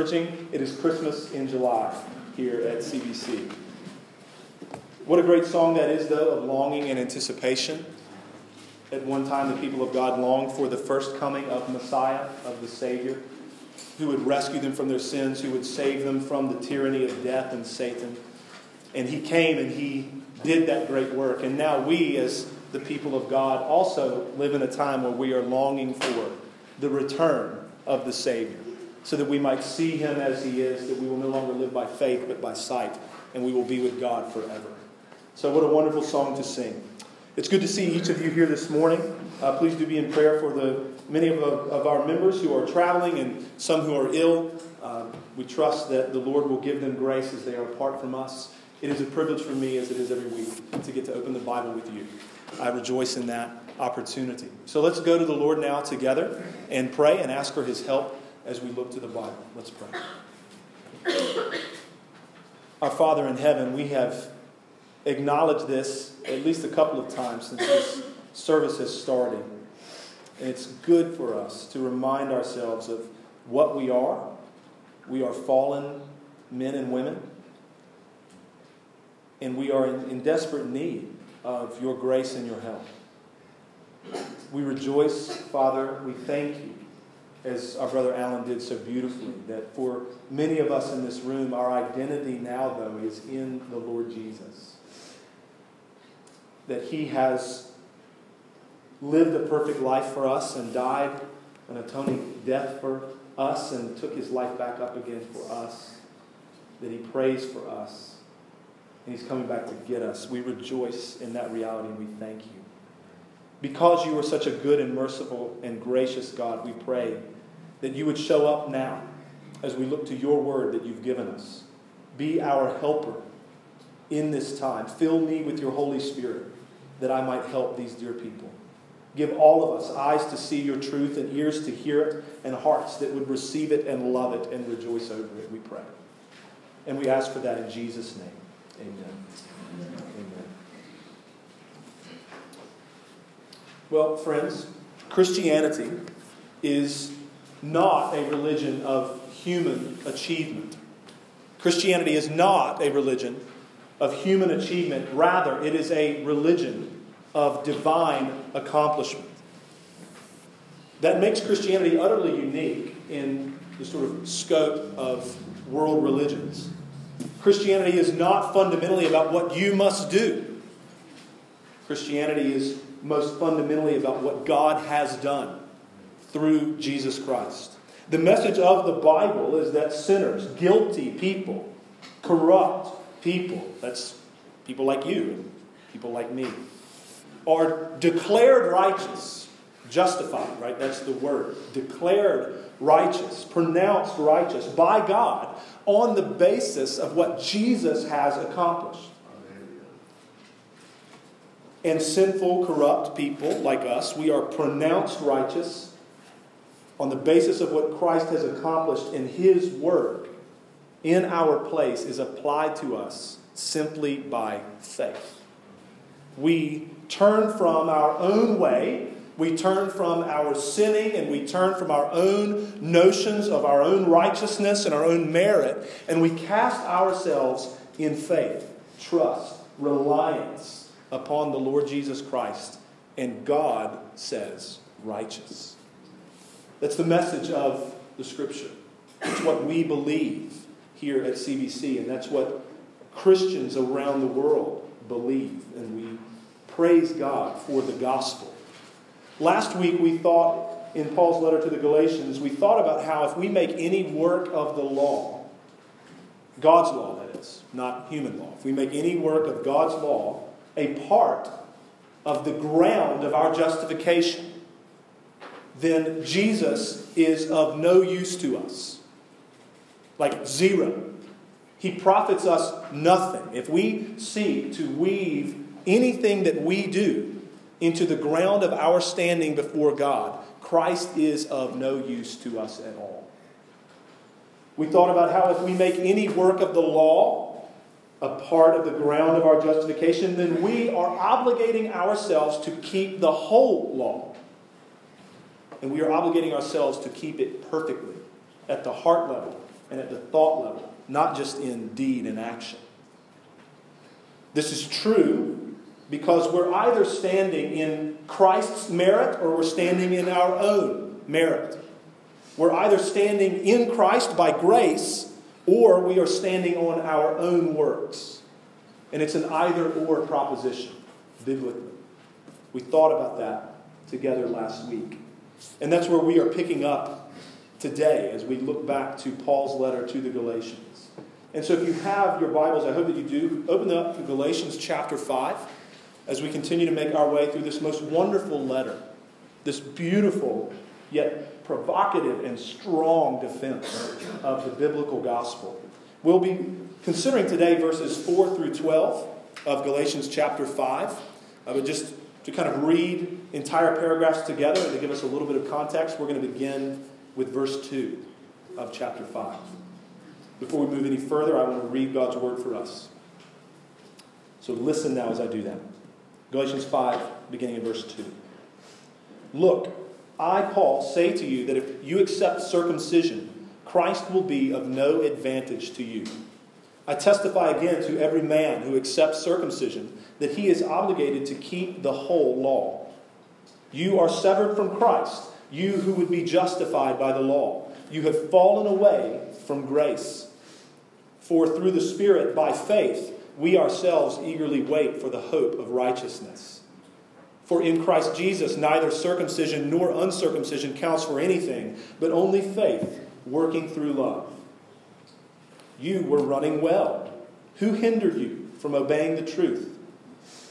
encouraging. It is Christmas in July here at CBC. What a great song that is, though, of longing and anticipation. At one time, the people of God longed for the first coming of Messiah, of the Savior, who would rescue them from their sins, who would save them from the tyranny of death and Satan. And he came and he did that great work. And now we, as the people of God, also live in a time where we are longing for the return of the Savior, so that we might see him as he is, that we will no longer live by faith but by sight, and we will be with God forever. So, what a wonderful song to sing. It's good to see each of you here this morning. Uh, please do be in prayer for the many of, of our members who are traveling and some who are ill. Uh, we trust that the Lord will give them grace as they are apart from us. It is a privilege for me, as it is every week, to get to open the Bible with you. I rejoice in that opportunity. So let's go to the Lord now together and pray and ask for his help as we look to the Bible. Let's pray. Our Father in heaven, we have acknowledged this at least a couple of times since this service has started. And it's good for us to remind ourselves of what we are. We are fallen men and women. And we are in, in desperate need of your grace and your help. We rejoice, Father. We thank you, as our brother Alan did so beautifully, that for many of us in this room, our identity now, though, is in the Lord Jesus. That He has lived a perfect life for us and died an atoning death for us and took His life back up again for us. That He prays for us. And He's coming back to get us. We rejoice in that reality and we thank you. Because you are such a good and merciful and gracious God, we pray that you would show up now as we look to your word that you've given us. Be our helper in this time. Fill me with your Holy Spirit that I might help these dear people. Give all of us eyes to see your truth and ears to hear it and hearts that would receive it and love it and rejoice over it, we pray. And we ask for that in Jesus' name. Amen. Amen. Well, friends, Christianity is not a religion of human achievement. Christianity is not a religion of human achievement. Rather, it is a religion of divine accomplishment. That makes Christianity utterly unique in the sort of scope of world religions. Christianity is not fundamentally about what you must do. Christianity is most fundamentally about what God has done through Jesus Christ. The message of the Bible is that sinners, guilty people, corrupt people, that's people like you, and people like me, are declared righteous, justified, right? That's the word. Declared righteous, pronounced righteous by God on the basis of what Jesus has accomplished. And sinful, corrupt people like us, we are pronounced righteous on the basis of what Christ has accomplished in His work in our place is applied to us simply by faith. We turn from our own way, we turn from our sinning, and we turn from our own notions of our own righteousness and our own merit, and we cast ourselves in faith, trust, reliance upon the Lord Jesus Christ, and God says, righteous. That's the message of the Scripture. It's what we believe here at CBC, and that's what Christians around the world believe, and we praise God for the gospel. Last week we thought in Paul's letter to the Galatians, we thought about how if we make any work of the law, God's law that is, not human law, if we make any work of God's law, a part of the ground of our justification, then Jesus is of no use to us. Like zero. He profits us nothing. If we seek to weave anything that we do into the ground of our standing before God, Christ is of no use to us at all. We thought about how if we make any work of the law, a part of the ground of our justification, then we are obligating ourselves to keep the whole law. And we are obligating ourselves to keep it perfectly, at the heart level, and at the thought level, not just in deed and action. This is true because we're either standing in Christ's merit or we're standing in our own merit. We're either standing in Christ by grace or we are standing on our own works. And it's an either or proposition, biblically. We thought about that together last week. And that's where we are picking up today as we look back to Paul's letter to the Galatians. And so if you have your Bibles, I hope that you do, open up to Galatians chapter 5 as we continue to make our way through this most wonderful letter, this beautiful yet provocative and strong defense of the biblical gospel. We'll be considering today verses 4 through 12 of Galatians chapter 5. Uh, I would just to kind of read entire paragraphs together and to give us a little bit of context, we're going to begin with verse 2 of chapter 5. Before we move any further, I want to read God's word for us. So listen now as I do that. Galatians 5, beginning in verse 2. Look, I, Paul, say to you that if you accept circumcision, Christ will be of no advantage to you. I testify again to every man who accepts circumcision that he is obligated to keep the whole law. You are severed from Christ, you who would be justified by the law. You have fallen away from grace. For through the Spirit, by faith, we ourselves eagerly wait for the hope of righteousness. For in Christ Jesus, neither circumcision nor uncircumcision counts for anything, but only faith working through love. You were running well. Who hindered you from obeying the truth?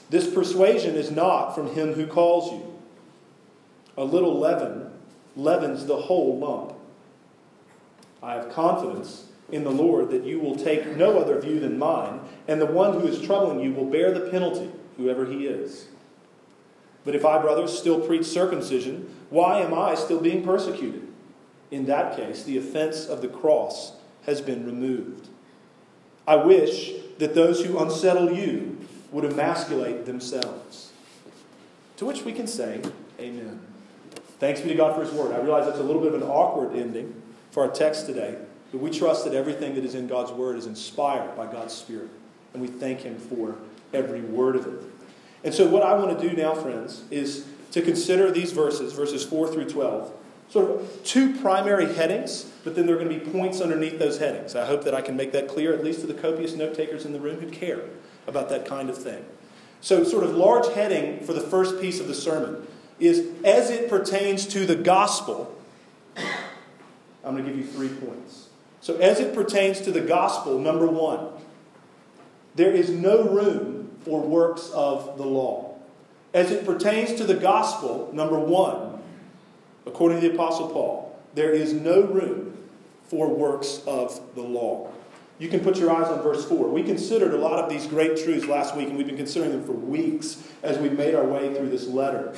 This persuasion is not from him who calls you. A little leaven leavens the whole lump. I have confidence in the Lord that you will take no other view than mine, and the one who is troubling you will bear the penalty, whoever he is. But if I, brothers, still preach circumcision, why am I still being persecuted? In that case, the offense of the cross has been removed. I wish that those who unsettle you would emasculate themselves. To which we can say, Amen. Thanks be to God for His Word. I realize that's a little bit of an awkward ending for our text today, but we trust that everything that is in God's Word is inspired by God's Spirit, and we thank Him for every word of it. And so, what I want to do now, friends, is to consider these verses, verses 4 through 12, sort of two primary headings, but then there are going to be points underneath those headings. I hope that I can make that clear, at least to the copious note takers in the room who care about that kind of thing. So, sort of large heading for the first piece of the sermon is as it pertains to the gospel. I'm going to give you three points. So, as it pertains to the gospel, number one, there is no room for works of the law. As it pertains to the gospel, number one, according to the Apostle Paul, there is no room for works of the law. You can put your eyes on verse 4. We considered a lot of these great truths last week, and we've been considering them for weeks as we made our way through this letter.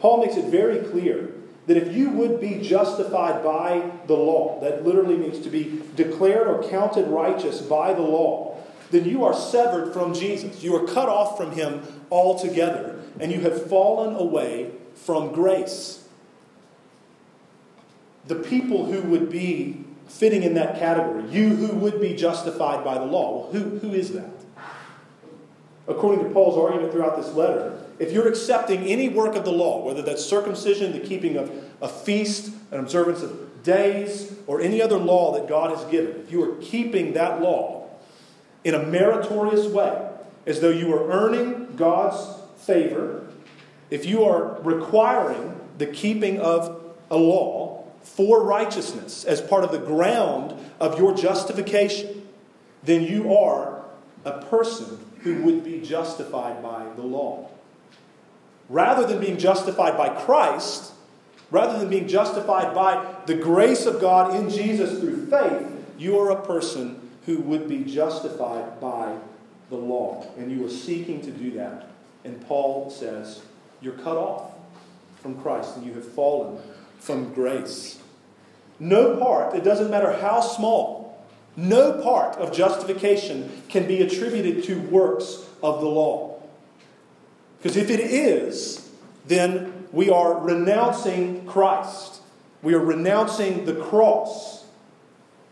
Paul makes it very clear that if you would be justified by the law, that literally means to be declared or counted righteous by the law, then you are severed from Jesus. You are cut off from him altogether, and you have fallen away from grace. The people who would be fitting in that category. You who would be justified by the law. Well, who, who is that? According to Paul's argument throughout this letter, if you're accepting any work of the law, whether that's circumcision, the keeping of a feast, an observance of days, or any other law that God has given, if you are keeping that law in a meritorious way, as though you are earning God's favor, if you are requiring the keeping of a law, for righteousness as part of the ground of your justification, then you are a person who would be justified by the law. Rather than being justified by Christ, rather than being justified by the grace of God in Jesus through faith, you are a person who would be justified by the law. And you are seeking to do that. And Paul says, You're cut off from Christ and you have fallen from grace. No part, it doesn't matter how small, no part of justification can be attributed to works of the law. Because if it is, then we are renouncing Christ. We are renouncing the cross.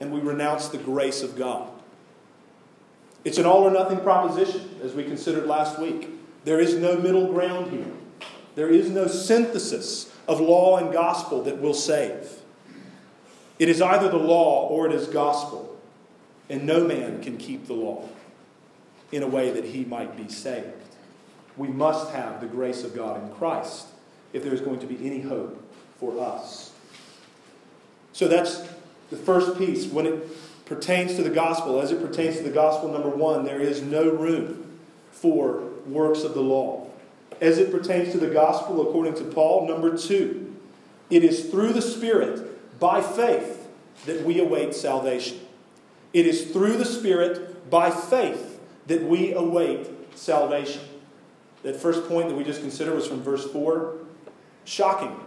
And we renounce the grace of God. It's an all or nothing proposition, as we considered last week. There is no middle ground here. There is no synthesis of law and gospel that will save. It is either the law or it is gospel, and no man can keep the law in a way that he might be saved. We must have the grace of God in Christ if there is going to be any hope for us. So that's the first piece. When it pertains to the gospel, as it pertains to the gospel, number one, there is no room for works of the law. As it pertains to the gospel, according to Paul, number two, it is through the Spirit, by faith, that we await salvation. It is through the Spirit, by faith, that we await salvation. That first point that we just considered was from verse 4. Shocking.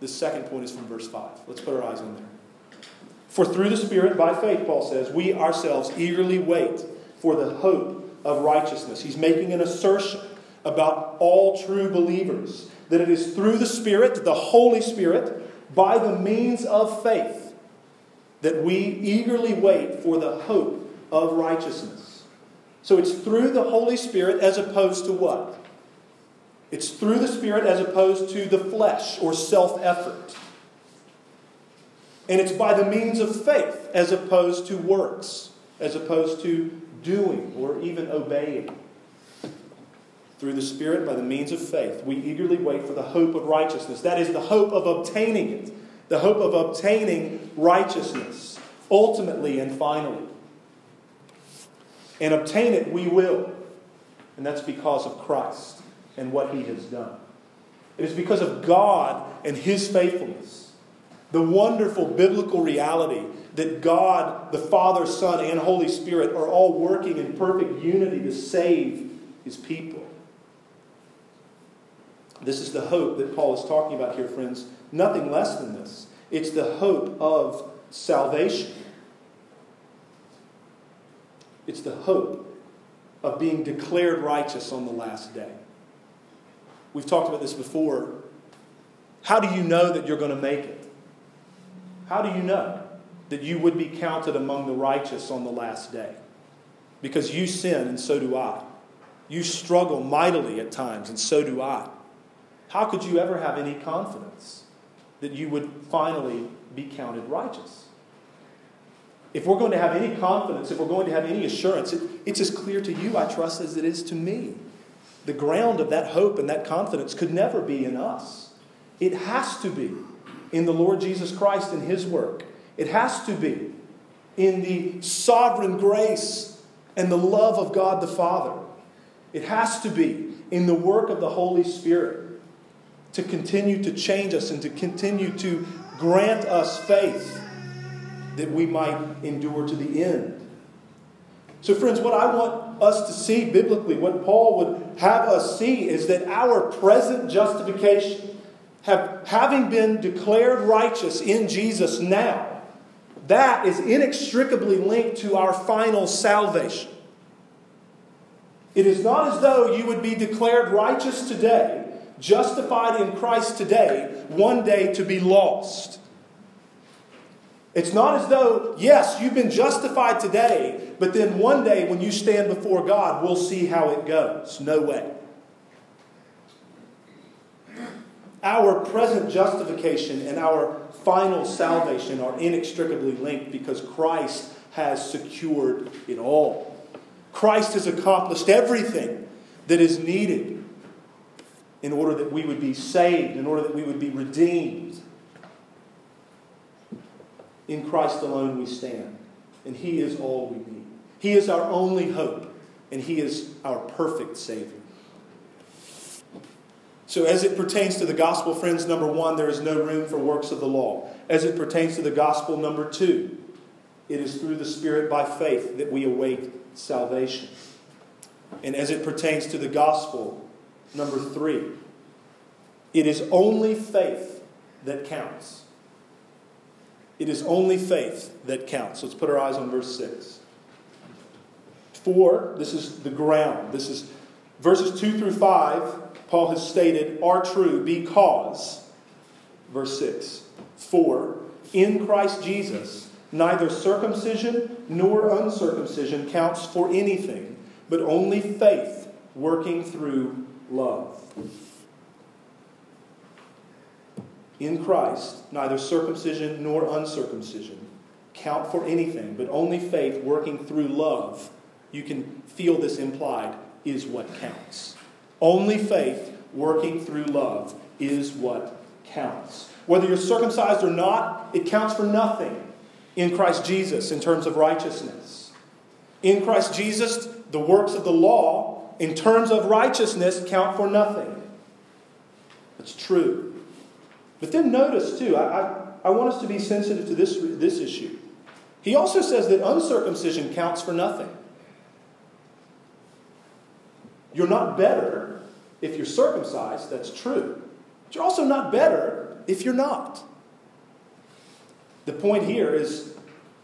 The second point is from verse 5. Let's put our eyes on there. For through the Spirit, by faith, Paul says, we ourselves eagerly wait for the hope of righteousness. He's making an assertion about all true believers that it is through the Spirit, the Holy Spirit, by the means of faith, that we eagerly wait for the hope of righteousness. So it's through the Holy Spirit as opposed to what? It's through the Spirit as opposed to the flesh or self effort. And it's by the means of faith as opposed to works, as opposed to doing or even obeying. Through the Spirit, by the means of faith, we eagerly wait for the hope of righteousness. That is the hope of obtaining it, the hope of obtaining righteousness, ultimately and finally. And obtain it we will. And that's because of Christ and what he has done. It is because of God and his faithfulness, the wonderful biblical reality that God, the Father, Son, and Holy Spirit are all working in perfect unity to save his people. This is the hope that Paul is talking about here, friends. Nothing less than this. It's the hope of salvation. It's the hope of being declared righteous on the last day. We've talked about this before. How do you know that you're going to make it? How do you know that you would be counted among the righteous on the last day? Because you sin, and so do I. You struggle mightily at times, and so do I. How could you ever have any confidence that you would finally be counted righteous? If we're going to have any confidence, if we're going to have any assurance, it, it's as clear to you, I trust, as it is to me the ground of that hope and that confidence could never be in us. It has to be in the Lord Jesus Christ and His work. It has to be in the sovereign grace and the love of God the Father. It has to be in the work of the Holy Spirit to continue to change us and to continue to grant us faith that we might endure to the end. So, friends, what I want us to see biblically, what Paul would have us see, is that our present justification, have, having been declared righteous in Jesus now, that is inextricably linked to our final salvation. It is not as though you would be declared righteous today, justified in Christ today, one day to be lost. It's not as though, yes, you've been justified today, but then one day when you stand before God, we'll see how it goes. No way. Our present justification and our final salvation are inextricably linked because Christ has secured it all. Christ has accomplished everything that is needed in order that we would be saved, in order that we would be redeemed. In Christ alone we stand, and He is all we need. He is our only hope, and He is our perfect Savior. So, as it pertains to the gospel, friends, number one, there is no room for works of the law. As it pertains to the gospel, number two, it is through the Spirit by faith that we await salvation. And as it pertains to the gospel, number three, it is only faith that counts. It is only faith that counts. Let's put our eyes on verse 6. For, this is the ground. This is verses 2 through 5, Paul has stated, are true because, verse 6, for in Christ Jesus, neither circumcision nor uncircumcision counts for anything, but only faith working through love. In Christ, neither circumcision nor uncircumcision count for anything, but only faith working through love. You can feel this implied is what counts. Only faith working through love is what counts. Whether you're circumcised or not, it counts for nothing in Christ Jesus in terms of righteousness. In Christ Jesus, the works of the law, in terms of righteousness, count for nothing. It's true. But then notice, too, I, I, I want us to be sensitive to this, this issue. He also says that uncircumcision counts for nothing. You're not better if you're circumcised, that's true. But you're also not better if you're not. The point here is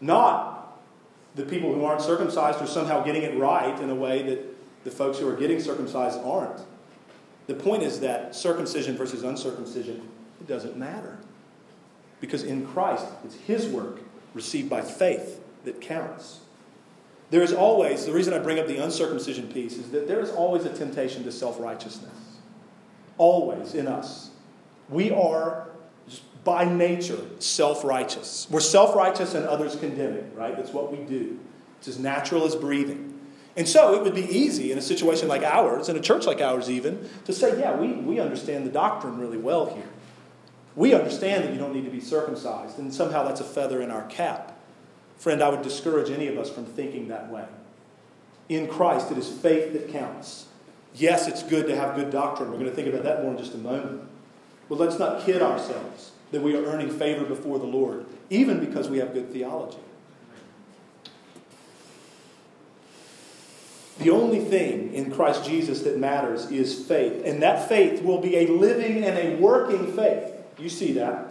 not the people who aren't circumcised are somehow getting it right in a way that the folks who are getting circumcised aren't. The point is that circumcision versus uncircumcision, it doesn't matter. Because in Christ, it's His work received by faith that counts. There is always, the reason I bring up the uncircumcision piece is that there is always a temptation to self righteousness. Always in us. We are by nature self righteous. We're self righteous and others condemning, right? That's what we do. It's as natural as breathing. And so it would be easy in a situation like ours, in a church like ours even, to say, yeah, we, we understand the doctrine really well here. We understand that you don't need to be circumcised, and somehow that's a feather in our cap. Friend, I would discourage any of us from thinking that way. In Christ, it is faith that counts. Yes, it's good to have good doctrine. We're going to think about that more in just a moment. But let's not kid ourselves that we are earning favor before the Lord, even because we have good theology. The only thing in Christ Jesus that matters is faith. And that faith will be a living and a working faith. You see that,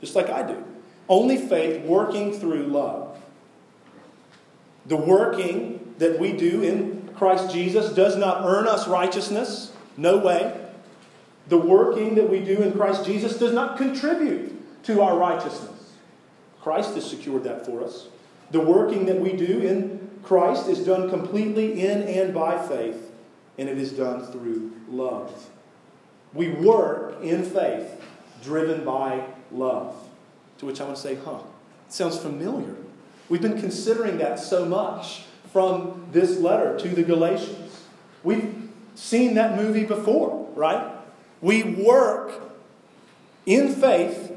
just like I do. Only faith working through love. The working that we do in Christ Jesus does not earn us righteousness. No way. The working that we do in Christ Jesus does not contribute to our righteousness. Christ has secured that for us. The working that we do in Christ is done completely in and by faith, and it is done through love. We work in faith, driven by love. To which I want to say, huh, sounds familiar. We've been considering that so much from this letter to the Galatians. We've seen that movie before, right? We work in faith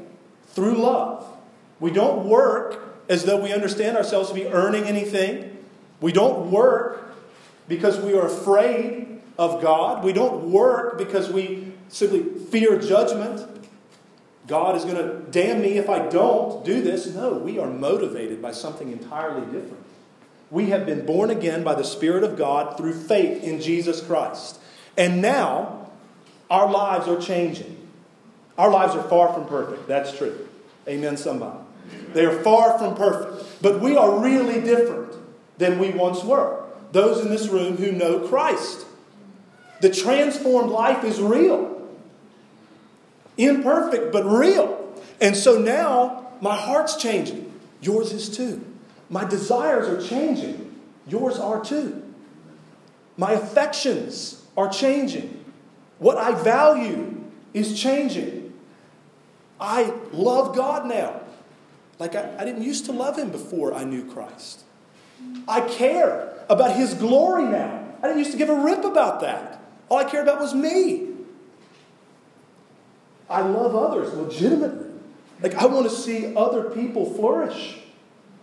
through love. We don't work as though we understand ourselves to be earning anything. We don't work because we are afraid of God. We don't work because we simply fear judgment. God is going to damn me if I don't do this. No, we are motivated by something entirely different. We have been born again by the Spirit of God through faith in Jesus Christ. And now, our lives are changing. Our lives are far from perfect. That's true. Amen, somebody. They are far from perfect. But we are really different than we once were. Those in this room who know Christ. The transformed life is real. Imperfect, but real. And so now my heart's changing. Yours is too. My desires are changing. Yours are too. My affections are changing. What I value is changing. I love God now. Like I, I, didn't used to love Him before I knew Christ. I care about His glory now. I didn't used to give a rip about that. All I cared about was me. I love others legitimately. Like, I want to see other people flourish.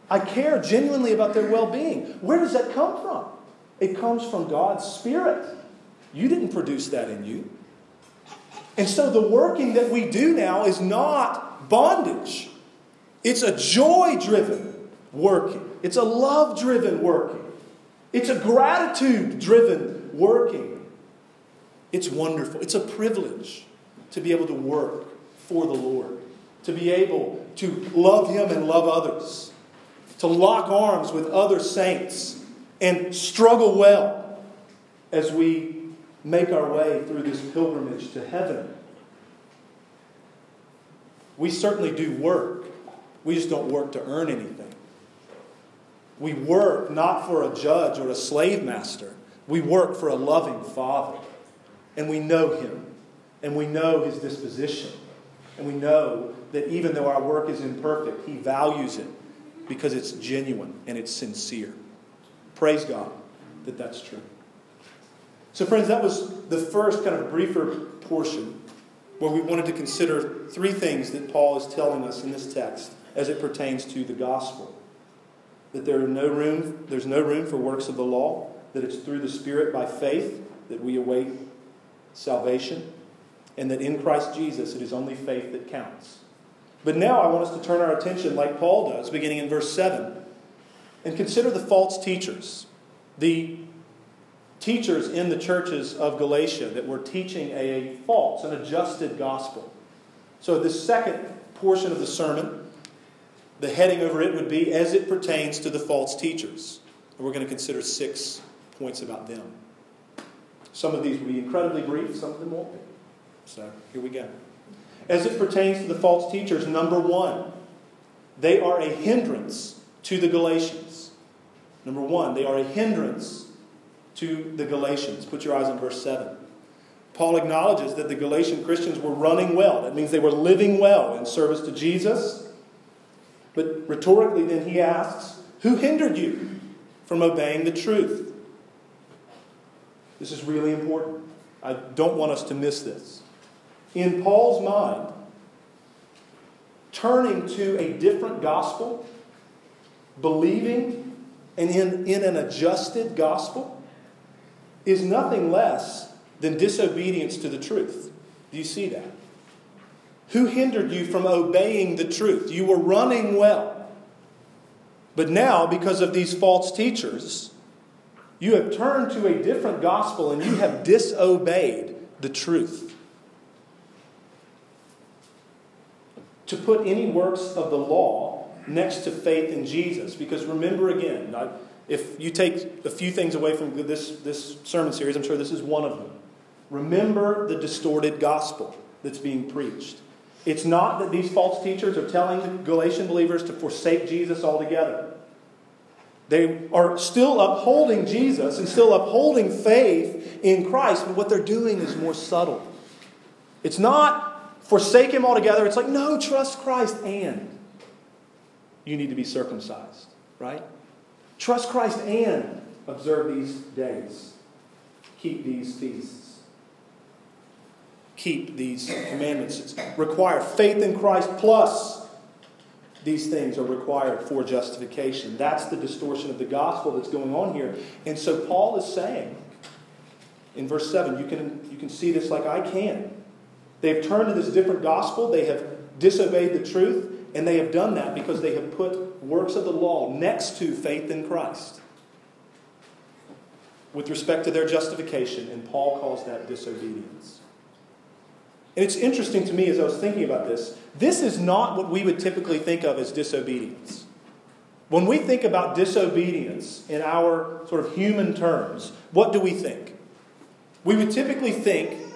I care genuinely about their well being. Where does that come from? It comes from God's Spirit. You didn't produce that in you. And so the working that we do now is not bondage, it's a joy driven working, it's a love driven working, it's a gratitude driven working. It's wonderful, it's a privilege to be able to work for the Lord, to be able to love Him and love others, to lock arms with other saints and struggle well as we make our way through this pilgrimage to heaven. We certainly do work. We just don't work to earn anything. We work not for a judge or a slave master. We work for a loving Father. And we know Him. And we know His disposition. And we know that even though our work is imperfect, He values it because it's genuine and it's sincere. Praise God that that's true. So, friends, that was the first kind of briefer portion where we wanted to consider three things that Paul is telling us in this text as it pertains to the gospel. That there no room, there's no room for works of the law, that it's through the Spirit by faith that we await salvation, and that in Christ Jesus it is only faith that counts. But now I want us to turn our attention, like Paul does, beginning in verse 7, and consider the false teachers, the teachers in the churches of Galatia that were teaching a false, an adjusted gospel. So, this second portion of the sermon, the heading over it would be as it pertains to the false teachers. And we're going to consider six points about them. Some of these will be incredibly brief, some of them won't be. So, here we go. As it pertains to the false teachers, number one, they are a hindrance to the Galatians. Number one, they are a hindrance to the Galatians. Put your eyes on verse 7. Paul acknowledges that the Galatian Christians were running well. That means they were living well in service to Jesus. But rhetorically, then he asks, Who hindered you from obeying the truth? This is really important. I don't want us to miss this in Paul's mind, turning to a different gospel, believing and in, in an adjusted gospel, is nothing less than disobedience to the truth. Do you see that? Who hindered you from obeying the truth? You were running well. But now, because of these false teachers, you have turned to a different gospel and you have disobeyed the truth. To put any works of the law next to faith in Jesus. Because remember again, if you take a few things away from this, this sermon series, I'm sure this is one of them. Remember the distorted gospel that's being preached. It's not that these false teachers are telling Galatian believers to forsake Jesus altogether. They are still upholding Jesus and still upholding faith in Christ, but what they're doing is more subtle. It's not forsake him altogether. It's like, no, trust Christ and you need to be circumcised, right? Trust Christ and observe these days. Keep these feasts. Keep these commandments. It's. Faith in Christ plus these things are required for justification. That's the distortion of the gospel that's going on here. And so Paul is saying in verse 7, you can, you can see this like I can. They've turned to this different gospel. They have disobeyed the truth. And they have done that because they have put works of the law next to faith in Christ with respect to their justification. And Paul calls that disobedience. And it's interesting to me as I was thinking about this, this is not what we would typically think of as disobedience. When we think about disobedience in our sort of human terms, what do we think? We would typically think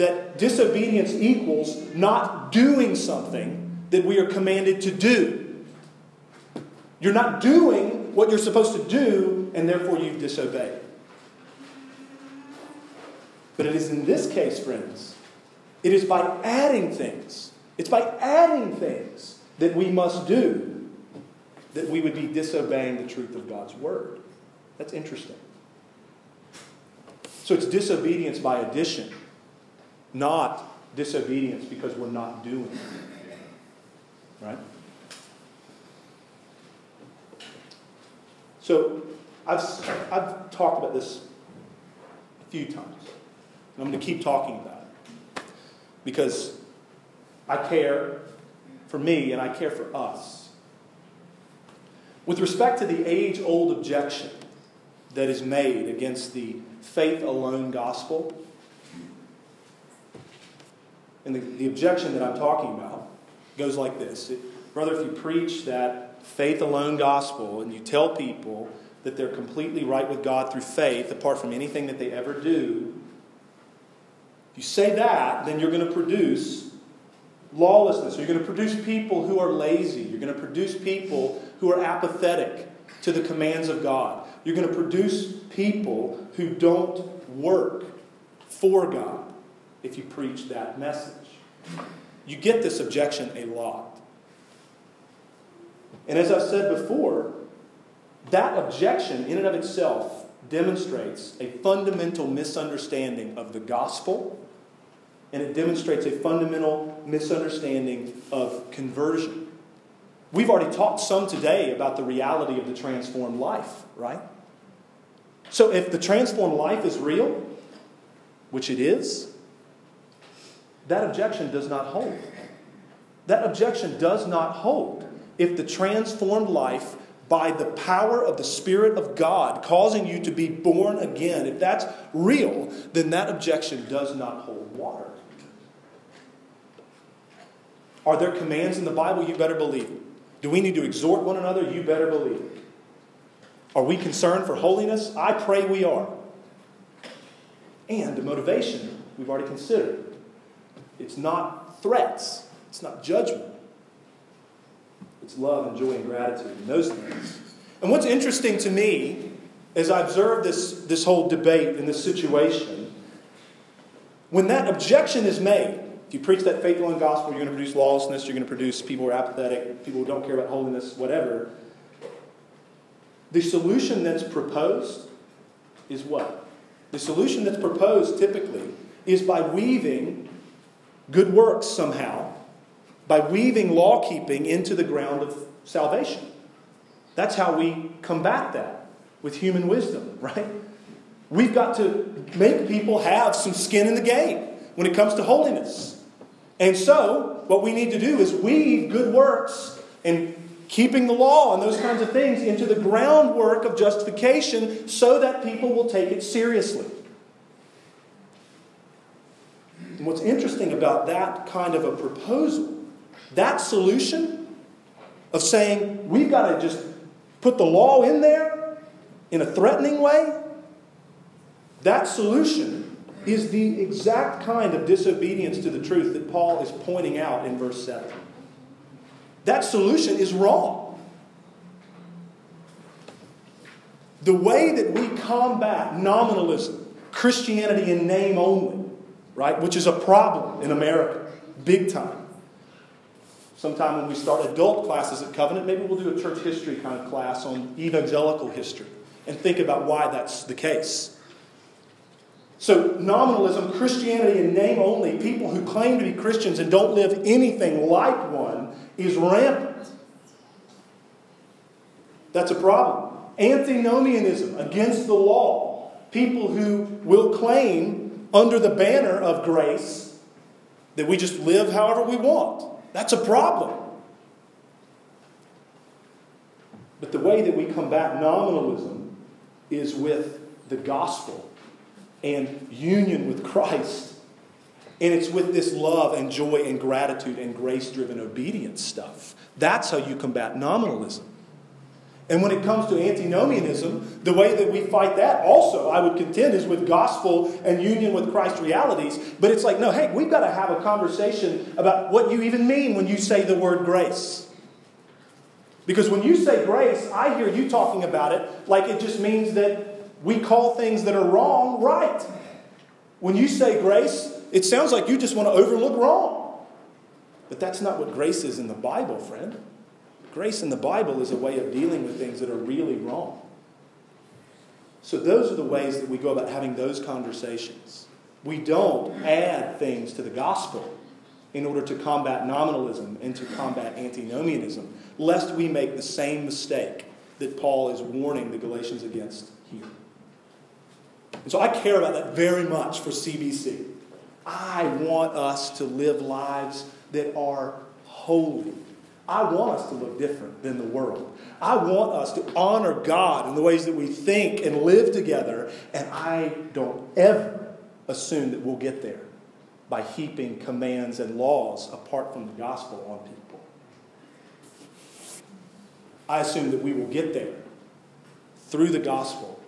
that disobedience equals not doing something that we are commanded to do. You're not doing what you're supposed to do, and therefore you've disobeyed. But it is in this case, friends, it is by adding things, it's by adding things that we must do that we would be disobeying the truth of God's word. That's interesting. So it's disobedience by addition not disobedience because we're not doing it. Right? So I've, I've talked about this a few times. And I'm going to keep talking about it. Because I care for me and I care for us. With respect to the age old objection that is made against the faith alone gospel, and the, the objection that I'm talking about goes like this it, Brother, if you preach that faith alone gospel and you tell people that they're completely right with God through faith, apart from anything that they ever do, if you say that, then you're going to produce lawlessness. You're going to produce people who are lazy. You're going to produce people who are apathetic. to the commands of God. You're going to produce people who don't work for God if you preach that message. You get this objection a lot. And as I've said before, that objection in and of itself demonstrates a fundamental misunderstanding of the gospel, and it demonstrates a fundamental misunderstanding of conversion. We've already talked some today about the reality of the transformed life, right? So if the transformed life is real, which it is, that objection does not hold. That objection does not hold if the transformed life by the power of the Spirit of God causing you to be born again, if that's real, then that objection does not hold water. Are there commands in the Bible? You better believe. it. Do we need to exhort one another? You better believe. it. Are we concerned for holiness? I pray we are. And the motivation we've already considered. It's not threats, it's not judgment. It's love and joy and gratitude and those things. And what's interesting to me as I observe this, this whole debate and this situation, when that objection is made, if you preach that faith alone gospel, you're going to produce lawlessness, you're going to produce people who are apathetic, people who don't care about holiness, whatever. The solution that's proposed is what? The solution that's proposed typically is by weaving good works somehow by weaving law keeping into the ground of salvation. That's how we combat that with human wisdom, right? We've got to make people have some skin in the game when it comes to holiness. And so, what we need to do is weave good works and keeping the law and those kinds of things into the groundwork of justification so that people will take it seriously. And what's interesting about that kind of a proposal that solution of saying we've got to just put the law in there in a threatening way, that solution is the exact kind of disobedience to the truth that Paul is pointing out in verse 7. That solution is wrong. The way that we combat nominalism, Christianity in name only, right, which is a problem in America, big time sometime when we start adult classes at Covenant, maybe we'll do a church history kind of class on evangelical history and think about why that's the case. So, nominalism, Christianity in name only, people who claim to be Christians and don't live anything like one, is rampant. That's a problem. Antinomianism, against the law, people who will claim under the banner of grace that we just live however we want. That's a problem. But the way that we combat nominalism is with the gospel and union with Christ. And it's with this love and joy and gratitude and grace driven obedience stuff. That's how you combat nominalism. And when it comes to antinomianism, the way that we fight that also, I would contend, is with gospel and union with Christ realities. But it's like, no, hey, we've got to have a conversation about what you even mean when you say the word grace. Because when you say grace, I hear you talking about it like it just means that we call things that are wrong right. When you say grace, it sounds like you just want to overlook wrong. But that's not what grace is in the Bible, friend. Grace in the Bible is a way of dealing with things that are really wrong. So, those are the ways that we go about having those conversations. We don't add things to the gospel in order to combat nominalism and to combat antinomianism, lest we make the same mistake that Paul is warning the Galatians against here. And so I care about that very much for CBC. I want us to live lives that are holy I want us to look different than the world. I want us to honor God in the ways that we think and live together, and I don't ever assume that we'll get there by heaping commands and laws apart from the gospel on people. I assume that we will get there through the gospel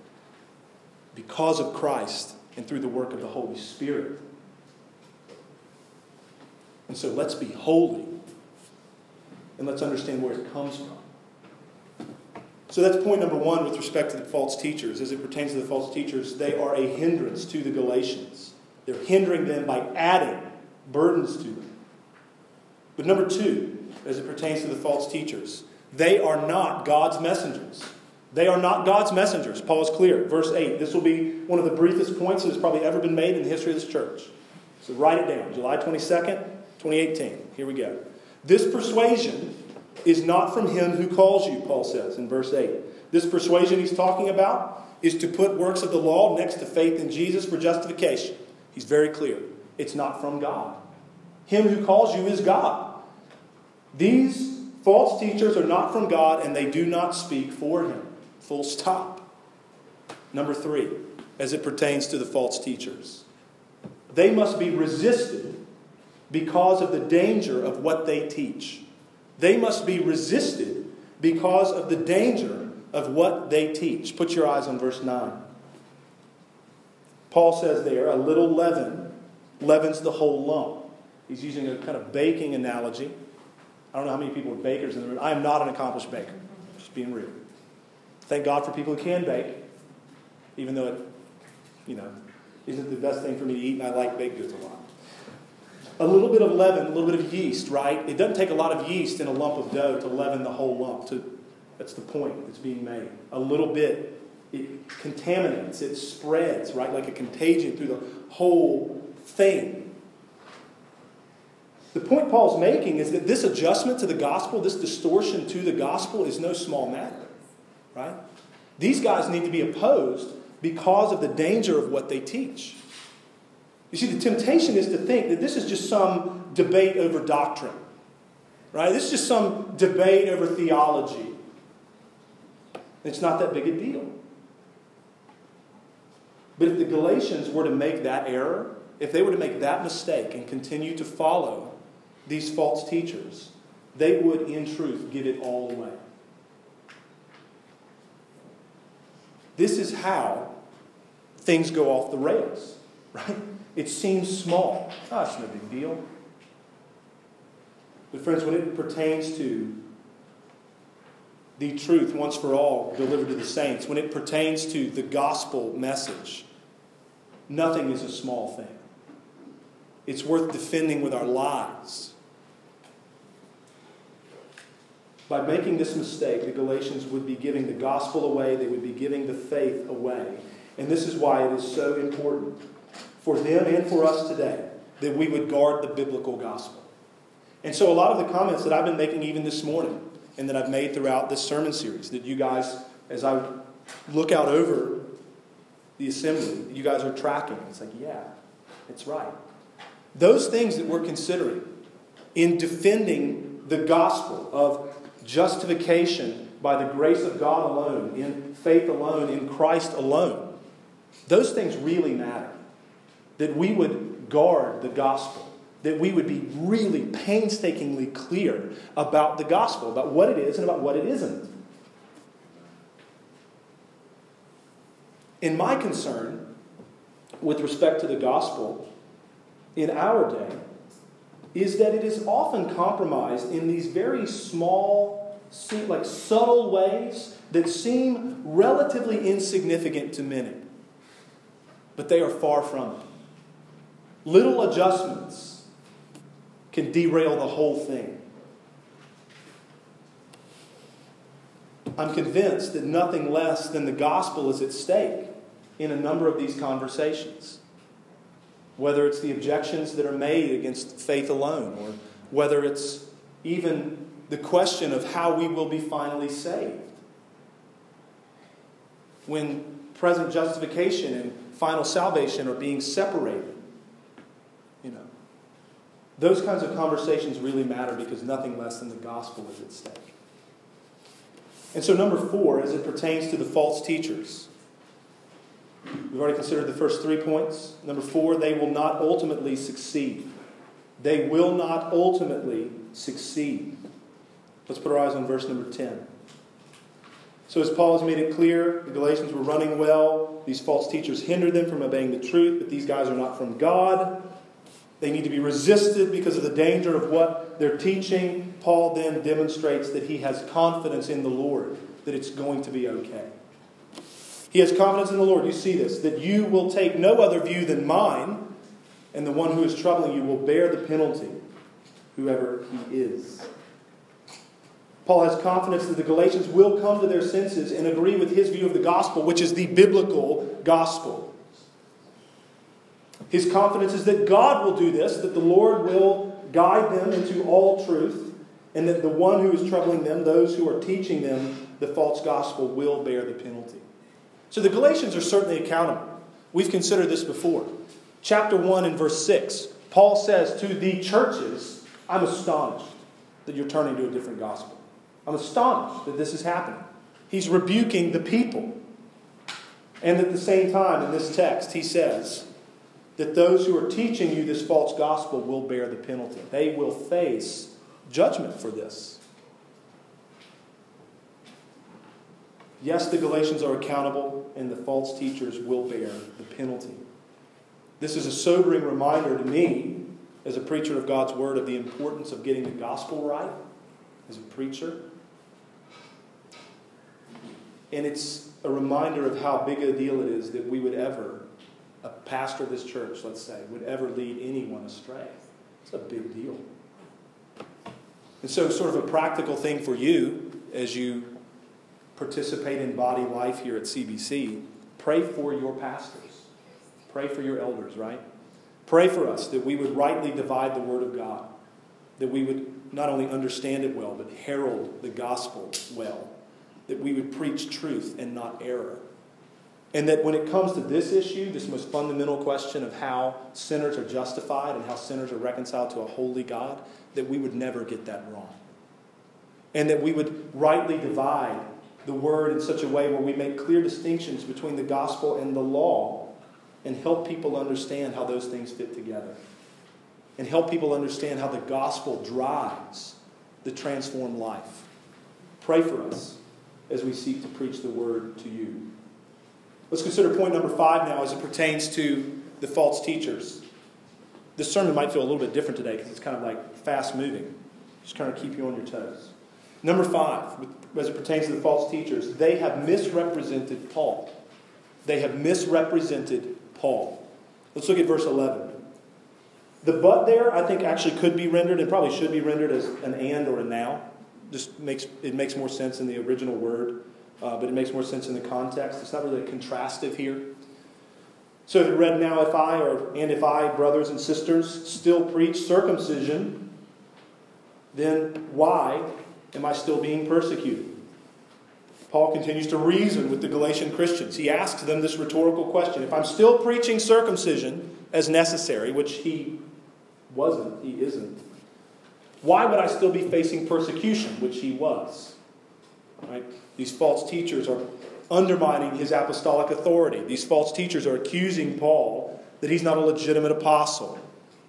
because of Christ and through the work of the Holy Spirit. And so let's be holy and let's understand where it comes from. So that's point number one with respect to the false teachers. As it pertains to the false teachers, they are a hindrance to the Galatians. They're hindering them by adding burdens to them. But number two, as it pertains to the false teachers, they are not God's messengers. They are not God's messengers. Paul is clear. Verse 8. This will be one of the briefest points that has probably ever been made in the history of this church. So write it down. July 22nd, 2018. Here we go. This persuasion is not from him who calls you, Paul says in verse 8. This persuasion he's talking about is to put works of the law next to faith in Jesus for justification. He's very clear. It's not from God. Him who calls you is God. These false teachers are not from God and they do not speak for him. Full stop. Number three, as it pertains to the false teachers, they must be resisted because of the danger of what they teach. They must be resisted because of the danger of what they teach. Put your eyes on verse 9. Paul says there, a little leaven leavens the whole lump. He's using a kind of baking analogy. I don't know how many people are bakers in the room. I am not an accomplished baker, just being real. Thank God for people who can bake, even though it, you know, isn't the best thing for me to eat, and I like baked goods a lot. A little bit of leaven, a little bit of yeast, right? It doesn't take a lot of yeast in a lump of dough to leaven the whole lump. To, that's the point that's being made. A little bit, it contaminates, it spreads, right? Like a contagion through the whole thing. The point Paul's making is that this adjustment to the gospel, this distortion to the gospel, is no small matter. Right? These guys need to be opposed because of the danger of what they teach. You see, the temptation is to think that this is just some debate over doctrine. Right? This is just some debate over theology. It's not that big a deal. But if the Galatians were to make that error, if they were to make that mistake and continue to follow these false teachers, they would, in truth, give it all away. This is how things go off the rails, right? It seems small. Oh, it's no big deal. But, friends, when it pertains to the truth once for all delivered to the saints, when it pertains to the gospel message, nothing is a small thing. It's worth defending with our lives. By making this mistake, the Galatians would be giving the gospel away, they would be giving the faith away. And this is why it is so important for them and for us today that we would guard the biblical gospel. And so, a lot of the comments that I've been making even this morning and that I've made throughout this sermon series, that you guys, as I look out over the assembly, you guys are tracking. It's like, yeah, it's right. Those things that we're considering in defending the gospel of justification by the grace of God alone, in faith alone, in Christ alone, those things really matter. That we would guard the gospel, that we would be really painstakingly clear about the gospel, about what it is and about what it isn't. In my concern with respect to the gospel in our day is that it is often compromised in these very small, like subtle ways that seem relatively insignificant to many. But they are far from it. Little adjustments can derail the whole thing. I'm convinced that nothing less than the gospel is at stake in a number of these conversations whether it's the objections that are made against faith alone, or whether it's even the question of how we will be finally saved. When present justification and final salvation are being separated, you know, those kinds of conversations really matter because nothing less than the gospel is at stake. And so, number four, as it pertains to the false teachers, We've already considered the first three points. Number four, they will not ultimately succeed. They will not ultimately succeed. Let's put our eyes on verse number 10. So, as Paul has made it clear, the Galatians were running well. These false teachers hindered them from obeying the truth, but these guys are not from God. They need to be resisted because of the danger of what they're teaching. Paul then demonstrates that he has confidence in the Lord that it's going to be okay. He has confidence in the Lord. You see this, that you will take no other view than mine, and the one who is troubling you will bear the penalty, whoever he is. Paul has confidence that the Galatians will come to their senses and agree with his view of the gospel, which is the biblical gospel. His confidence is that God will do this, that the Lord will guide them into all truth, and that the one who is troubling them, those who are teaching them the false gospel, will bear the penalty. So the Galatians are certainly accountable. We've considered this before. Chapter 1 and verse 6, Paul says to the churches, I'm astonished that you're turning to a different gospel. I'm astonished that this is happening. He's rebuking the people. And at the same time, in this text, he says that those who are teaching you this false gospel will bear the penalty. They will face judgment for this. Yes, the Galatians are accountable, and the false teachers will bear the penalty. This is a sobering reminder to me, as a preacher of God's Word, of the importance of getting the gospel right as a preacher. And it's a reminder of how big a deal it is that we would ever, a pastor of this church, let's say, would ever lead anyone astray. It's a big deal. And so, sort of a practical thing for you as you participate in body life here at CBC, pray for your pastors. Pray for your elders, right? Pray for us that we would rightly divide the Word of God, that we would not only understand it well, but herald the gospel well that we would preach truth and not error. And that when it comes to this issue, this most fundamental question of how sinners are justified and how sinners are reconciled to a holy God, that we would never get that wrong. And that we would rightly divide the word in such a way where we make clear distinctions between the gospel and the law and help people understand how those things fit together. And help people understand how the gospel drives the transformed life. Pray for us as we seek to preach the word to you. Let's consider point number five now as it pertains to the false teachers. This sermon might feel a little bit different today because it's kind of like fast moving, just kind of keep you on your toes. Number five, as it pertains to the false teachers, they have misrepresented Paul. They have misrepresented Paul. Let's look at verse 11. The but there, I think, actually could be rendered and probably should be rendered as an and or a now just makes it makes more sense in the original word, uh, but it makes more sense in the context. It's not really contrastive here. So if read now, if I or and if I, brothers and sisters, still preach circumcision, then why am I still being persecuted? Paul continues to reason with the Galatian Christians. He asks them this rhetorical question If I'm still preaching circumcision as necessary, which he wasn't, he isn't, why would I still be facing persecution, which he was? Right? These false teachers are undermining his apostolic authority. These false teachers are accusing Paul that he's not a legitimate apostle,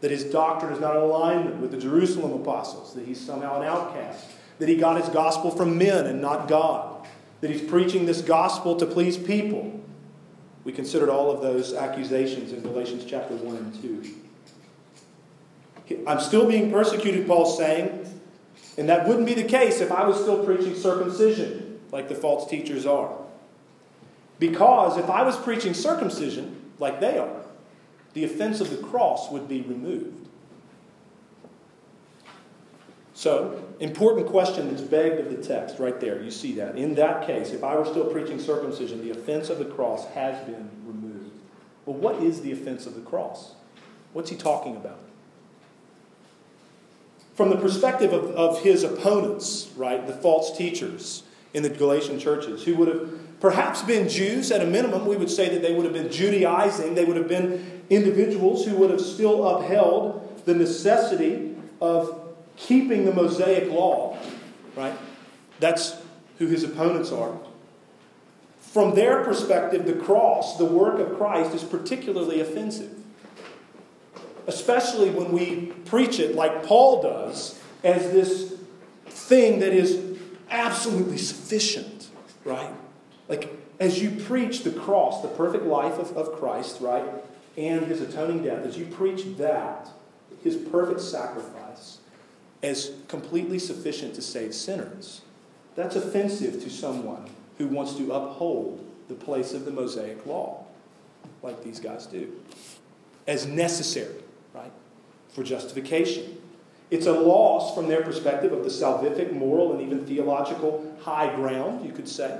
that his doctrine is not in alignment with the Jerusalem apostles, that he's somehow an outcast, that he got his gospel from men and not God, that he's preaching this gospel to please people. We considered all of those accusations in Galatians chapter 1 and 2. I'm still being persecuted, Paul's saying. And that wouldn't be the case if I was still preaching circumcision, like the false teachers are. Because if I was preaching circumcision, like they are, the offense of the cross would be removed. So, important question that's begged of the text right there. You see that. In that case, if I were still preaching circumcision, the offense of the cross has been removed. Well, what is the offense of the cross? What's he talking about? From the perspective of, of his opponents, right, the false teachers in the Galatian churches, who would have perhaps been Jews at a minimum, we would say that they would have been Judaizing, they would have been individuals who would have still upheld the necessity of keeping the Mosaic law, right? That's who his opponents are. From their perspective, the cross, the work of Christ, is particularly offensive especially when we preach it like Paul does, as this thing that is absolutely sufficient, right? Like, as you preach the cross, the perfect life of, of Christ, right, and his atoning death, as you preach that, his perfect sacrifice, as completely sufficient to save sinners, That's offensive to someone who wants to uphold the place of the Mosaic law, like these guys do, as necessary, right, for justification. It's a loss from their perspective of the salvific, moral, and even theological high ground, you could say.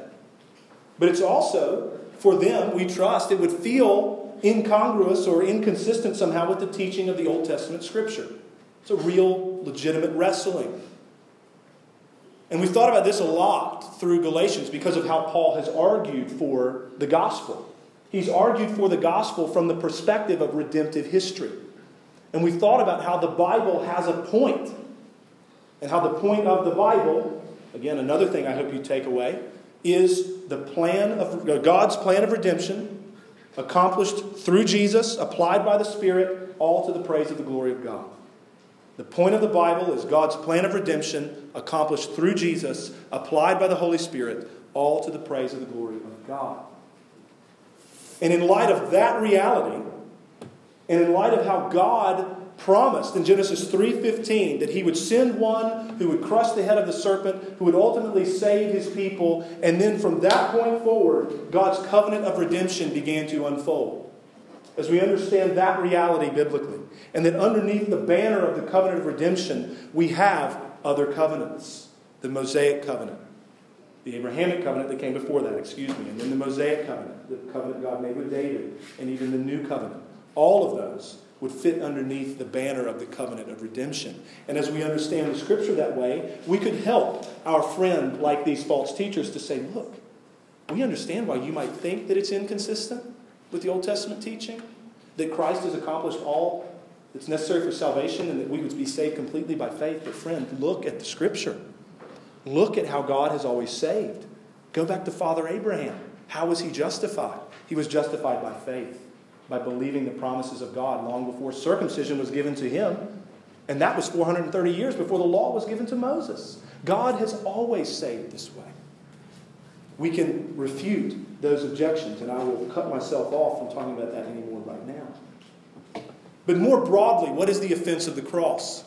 But it's also, for them, we trust, it would feel incongruous or inconsistent somehow with the teaching of the Old Testament Scripture. It's a real, legitimate wrestling. And we've thought about this a lot through Galatians because of how Paul has argued for the gospel. He's argued for the gospel from the perspective of redemptive history. And we've thought about how the Bible has a point, and how the point of the Bible, again, another thing I hope you take away, is the plan of uh, God's plan of redemption, accomplished through Jesus, applied by the Spirit, all to the praise of the glory of God. The point of the Bible is God's plan of redemption, accomplished through Jesus, applied by the Holy Spirit, all to the praise of the glory of God. And in light of that reality, and in light of how God promised in Genesis 3:15 that he would send one who would crush the head of the serpent, who would ultimately save his people, and then from that point forward, God's covenant of redemption began to unfold. As we understand that reality biblically, and that underneath the banner of the covenant of redemption, we have other covenants. The Mosaic covenant, the Abrahamic covenant that came before that, excuse me, and then the Mosaic covenant, the covenant God made with David, and even the new covenant. All of those would fit underneath the banner of the covenant of redemption. And as we understand the scripture that way, we could help our friend, like these false teachers, to say, look, we understand why you might think that it's inconsistent with the Old Testament teaching, that Christ has accomplished all that's necessary for salvation and that we would be saved completely by faith. But, friend, look at the scripture. Look at how God has always saved. Go back to Father Abraham. How was he justified? He was justified by faith by believing the promises of God long before circumcision was given to him. And that was 430 years before the law was given to Moses. God has always saved this way. We can refute those objections, and I will cut myself off from talking about that anymore right now. But more broadly, what is the offense of the cross?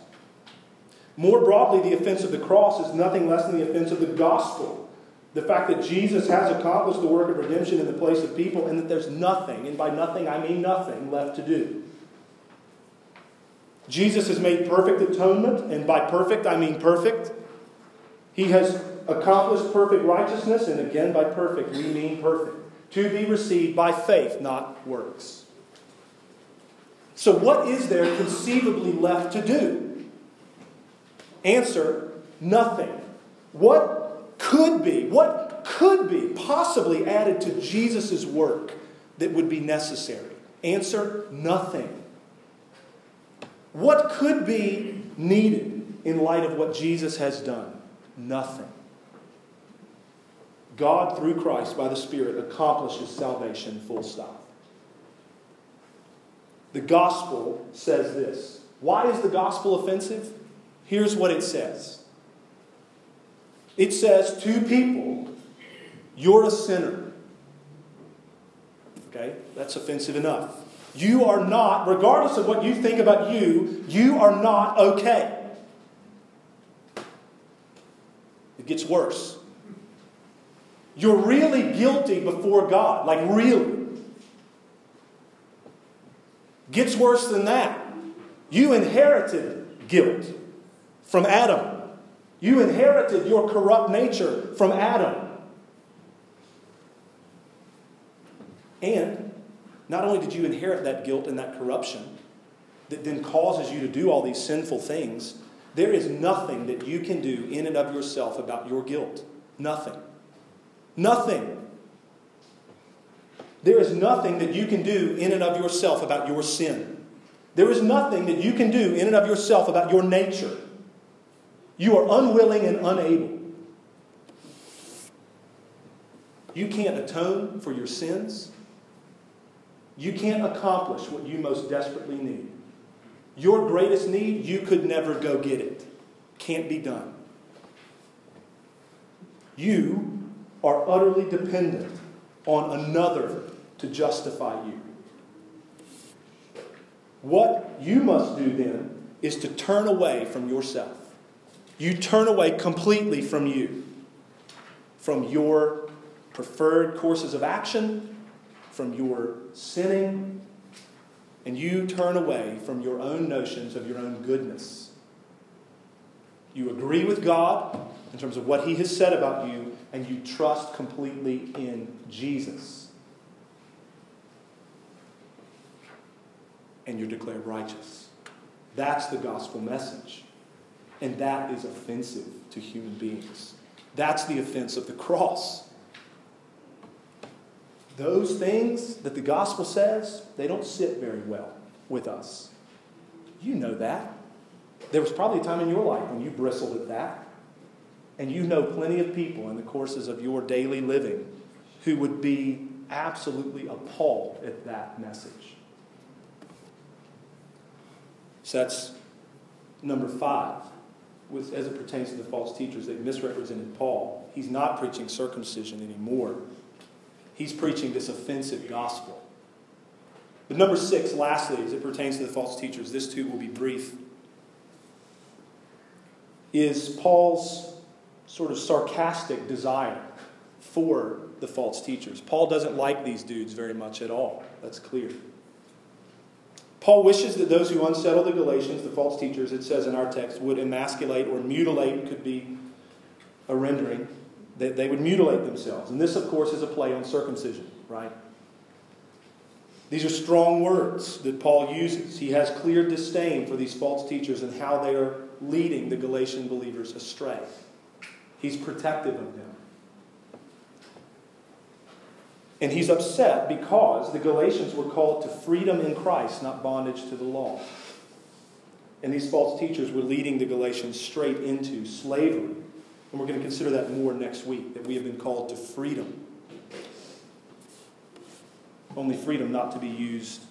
More broadly, the offense of the cross is nothing less than the offense of the gospel. The fact that Jesus has accomplished the work of redemption in the place of people and that there's nothing, and by nothing I mean nothing, left to do. Jesus has made perfect atonement, and by perfect I mean perfect. He has accomplished perfect righteousness, and again by perfect we mean perfect. To be received by faith, not works. So, what is there conceivably left to do? Answer nothing. What could be, what could be possibly added to Jesus' work that would be necessary? Answer nothing. What could be needed in light of what Jesus has done? Nothing. God, through Christ, by the Spirit, accomplishes salvation, full stop. The gospel says this. Why is the gospel offensive? Here's what it says it says to people, You're a sinner. Okay? That's offensive enough. You are not, regardless of what you think about you, you are not okay. It gets worse. You're really guilty before God. Like, really. Gets worse than that. You inherited guilt from Adam. You inherited your corrupt nature from Adam. And not only did you inherit that guilt and that corruption that then causes you to do all these sinful things, there is nothing that you can do in and of yourself about your guilt. Nothing. Nothing. There is nothing that you can do in and of yourself about your sin. There is nothing that you can do in and of yourself about your nature. You are unwilling and unable. You can't atone for your sins. You can't accomplish what you most desperately need. Your greatest need, you could never go get it. Can't be done. You are utterly dependent on another to justify you. What you must do then is to turn away from yourself. You turn away completely from you. from your preferred courses of action, from your sinning, and you turn away from your own notions of your own goodness. You agree with God in terms of what He has said about you, and you trust completely in Jesus. And you're declared righteous. That's the gospel message. And that is offensive to human beings. That's the offense of the cross. Those things that the gospel says, they don't sit very well with us. You know that. There was probably a time in your life when you bristled at that. And you know plenty of people in the courses of your daily living who would be absolutely appalled at that message. So that's number five, with, as it pertains to the false teachers. They've misrepresented Paul. He's not preaching circumcision anymore, he's preaching this offensive gospel. But number six, lastly, as it pertains to the false teachers, this too will be brief, is Paul's sort of sarcastic desire for the false teachers. Paul doesn't like these dudes very much at all. That's clear. Paul wishes that those who unsettle the Galatians, the false teachers, it says in our text, would emasculate or mutilate, could be a rendering, that they would mutilate themselves. And this, of course, is a play on circumcision, right? These are strong words that Paul uses. He has clear disdain for these false teachers and how they are leading the Galatian believers astray. He's protective of them. And he's upset because the Galatians were called to freedom in Christ, not bondage to the law. And these false teachers were leading the Galatians straight into slavery. And we're going to consider that more next week, that we have been called to freedom. Only freedom not to be used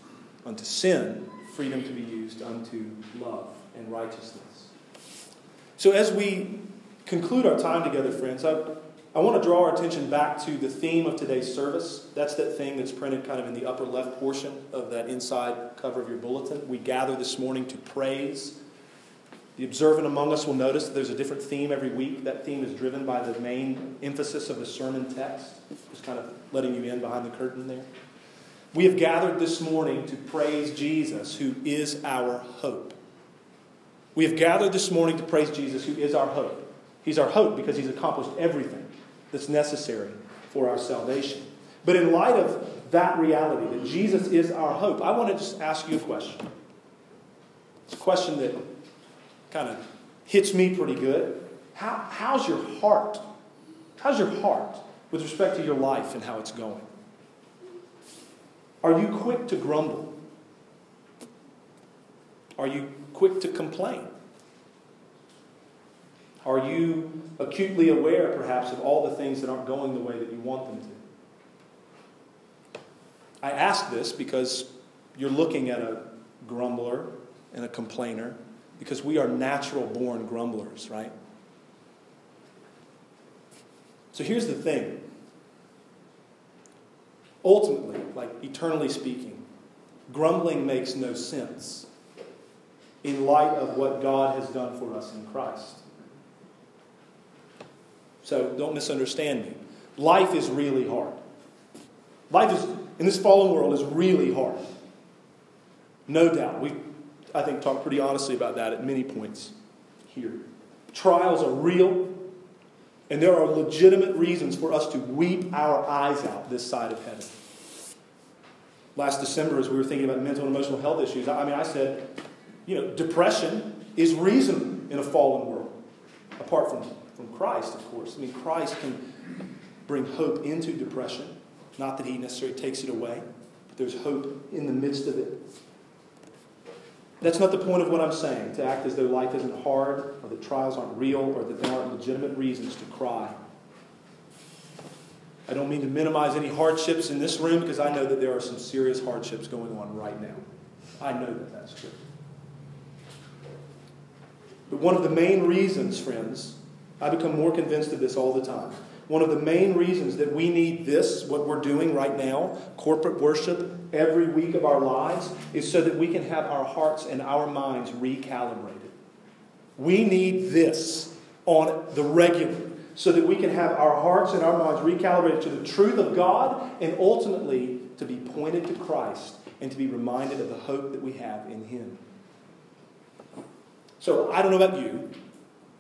unto sin, freedom to be used unto love and righteousness. So as we conclude our time together, friends, I I want to draw our attention back to the theme of today's service. That's that thing that's printed kind of in the upper left portion of that inside cover of your bulletin. We gather this morning to praise. The observant among us will notice that there's a different theme every week. That theme is driven by the main emphasis of the sermon text, just kind of letting you in behind the curtain there. We have gathered this morning to praise Jesus, who is our hope. We have gathered this morning to praise Jesus, who is our hope. He's our hope because he's accomplished everything that's necessary for our salvation. But in light of that reality, that Jesus is our hope, I want to just ask you a question. It's a question that kind of hits me pretty good. How, how's your heart? How's your heart with respect to your life and how it's going? Are you quick to grumble? Are you quick to complain? Are you acutely aware, perhaps, of all the things that aren't going the way that you want them to? I ask this because you're looking at a grumbler and a complainer because we are natural born grumblers, right? So here's the thing. Ultimately, like eternally speaking, grumbling makes no sense in light of what God has done for us in Christ. So don't misunderstand me. Life is really hard. Life is, in this fallen world, is really hard. No doubt. We, I think, talked pretty honestly about that at many points here. Trials are real, and there are legitimate reasons for us to weep our eyes out this side of heaven. Last December, as we were thinking about mental and emotional health issues, I mean, I said, you know, depression is reason in a fallen world, apart from from Christ, of course. I mean, Christ can bring hope into depression. Not that he necessarily takes it away, but there's hope in the midst of it. That's not the point of what I'm saying, to act as though life isn't hard, or that trials aren't real, or that there aren't legitimate reasons to cry. I don't mean to minimize any hardships in this room because I know that there are some serious hardships going on right now. I know that that's true. But one of the main reasons, friends, I become more convinced of this all the time. One of the main reasons that we need this, what we're doing right now, corporate worship every week of our lives, is so that we can have our hearts and our minds recalibrated. We need this on the regular so that we can have our hearts and our minds recalibrated to the truth of God and ultimately to be pointed to Christ and to be reminded of the hope that we have in Him. So I don't know about you,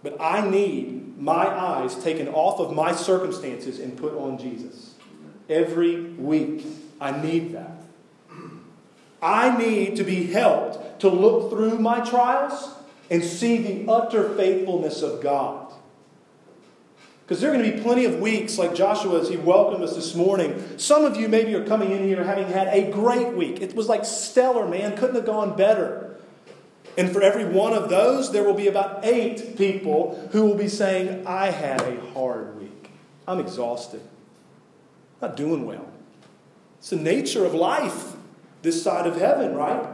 but I need my eyes taken off of my circumstances and put on Jesus. Every week, I need that. I need to be helped to look through my trials and see the utter faithfulness of God. Because there are going to be plenty of weeks, like Joshua as he welcomed us this morning. Some of you maybe are coming in here having had a great week. It was like stellar, man. Couldn't have gone better. And for every one of those, there will be about eight people who will be saying, I had a hard week. I'm exhausted. Not doing well. It's the nature of life this side of heaven, right?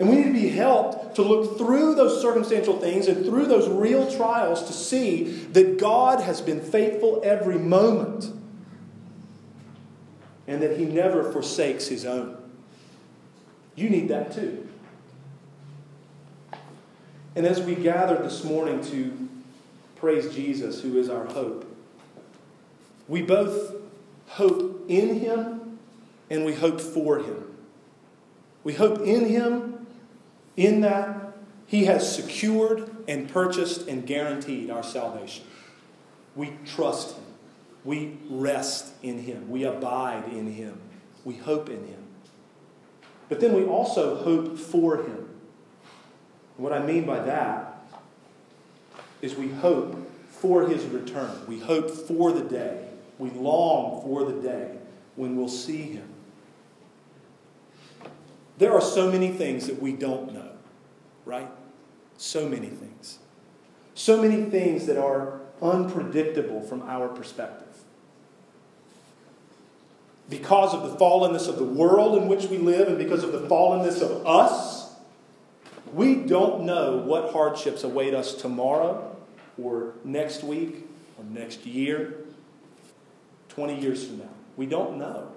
And we need to be helped to look through those circumstantial things and through those real trials to see that God has been faithful every moment and that He never forsakes His own. You need that too. And as we gather this morning to praise Jesus, who is our hope, we both hope in Him and we hope for Him. We hope in Him, in that He has secured and purchased and guaranteed our salvation. We trust Him. We rest in Him. We abide in Him. We hope in Him. But then we also hope for Him. What I mean by that is we hope for His return. We hope for the day. We long for the day when we'll see Him. There are so many things that we don't know, right? So many things. So many things that are unpredictable from our perspective. Because of the fallenness of the world in which we live and because of the fallenness of us, we don't know what hardships await us tomorrow or next week or next year, 20 years from now. We don't know.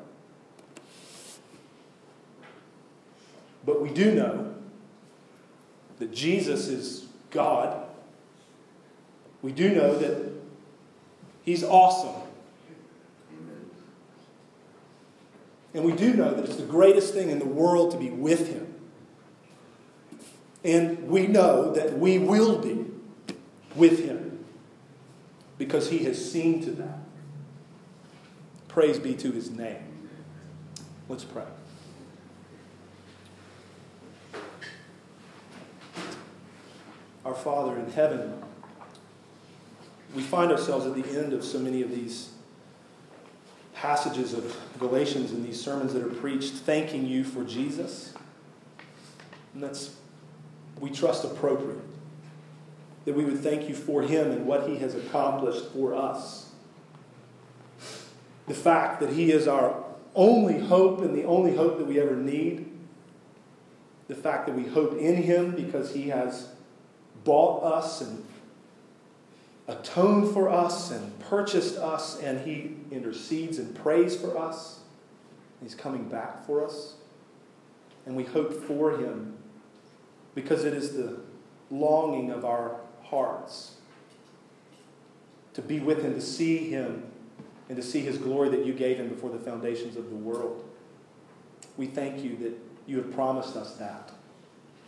But we do know that Jesus is God. We do know that He's awesome. And we do know that it's the greatest thing in the world to be with Him. And we know that we will be with Him because He has seen to that. Praise be to His name. Let's pray. our Father in heaven, we find ourselves at the end of so many of these passages of Galatians and these sermons that are preached, thanking you for Jesus. And that's, we trust, appropriate. That we would thank you for him and what he has accomplished for us. The fact that he is our only hope and the only hope that we ever need. The fact that we hope in him because he has bought us and atoned for us and purchased us, and He intercedes and prays for us. He's coming back for us. And we hope for Him because it is the longing of our hearts to be with Him, to see Him, and to see His glory that you gave Him before the foundations of the world. We thank you that you have promised us that.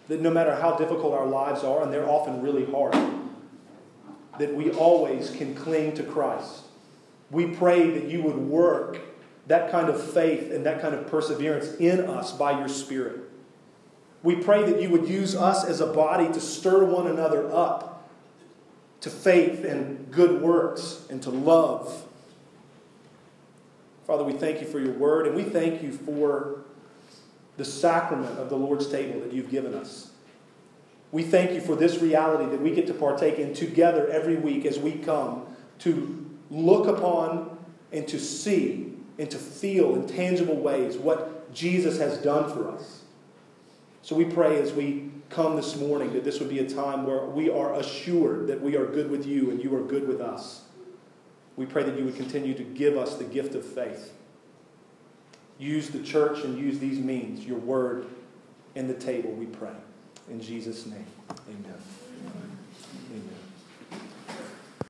That no matter how difficult our lives are, and they're often really hard, that we always can cling to Christ. We pray that you would work that kind of faith and that kind of perseverance in us by your Spirit. We pray that you would use us as a body to stir one another up to faith and good works and to love. Father, we thank you for your word and we thank you for the sacrament of the Lord's table that you've given us. We thank you for this reality that we get to partake in together every week as we come to look upon and to see and to feel in tangible ways what Jesus has done for us. So we pray as we come this morning that this would be a time where we are assured that we are good with you and you are good with us. We pray that you would continue to give us the gift of faith Use the church and use these means, your word and the table, we pray. In Jesus' name, amen.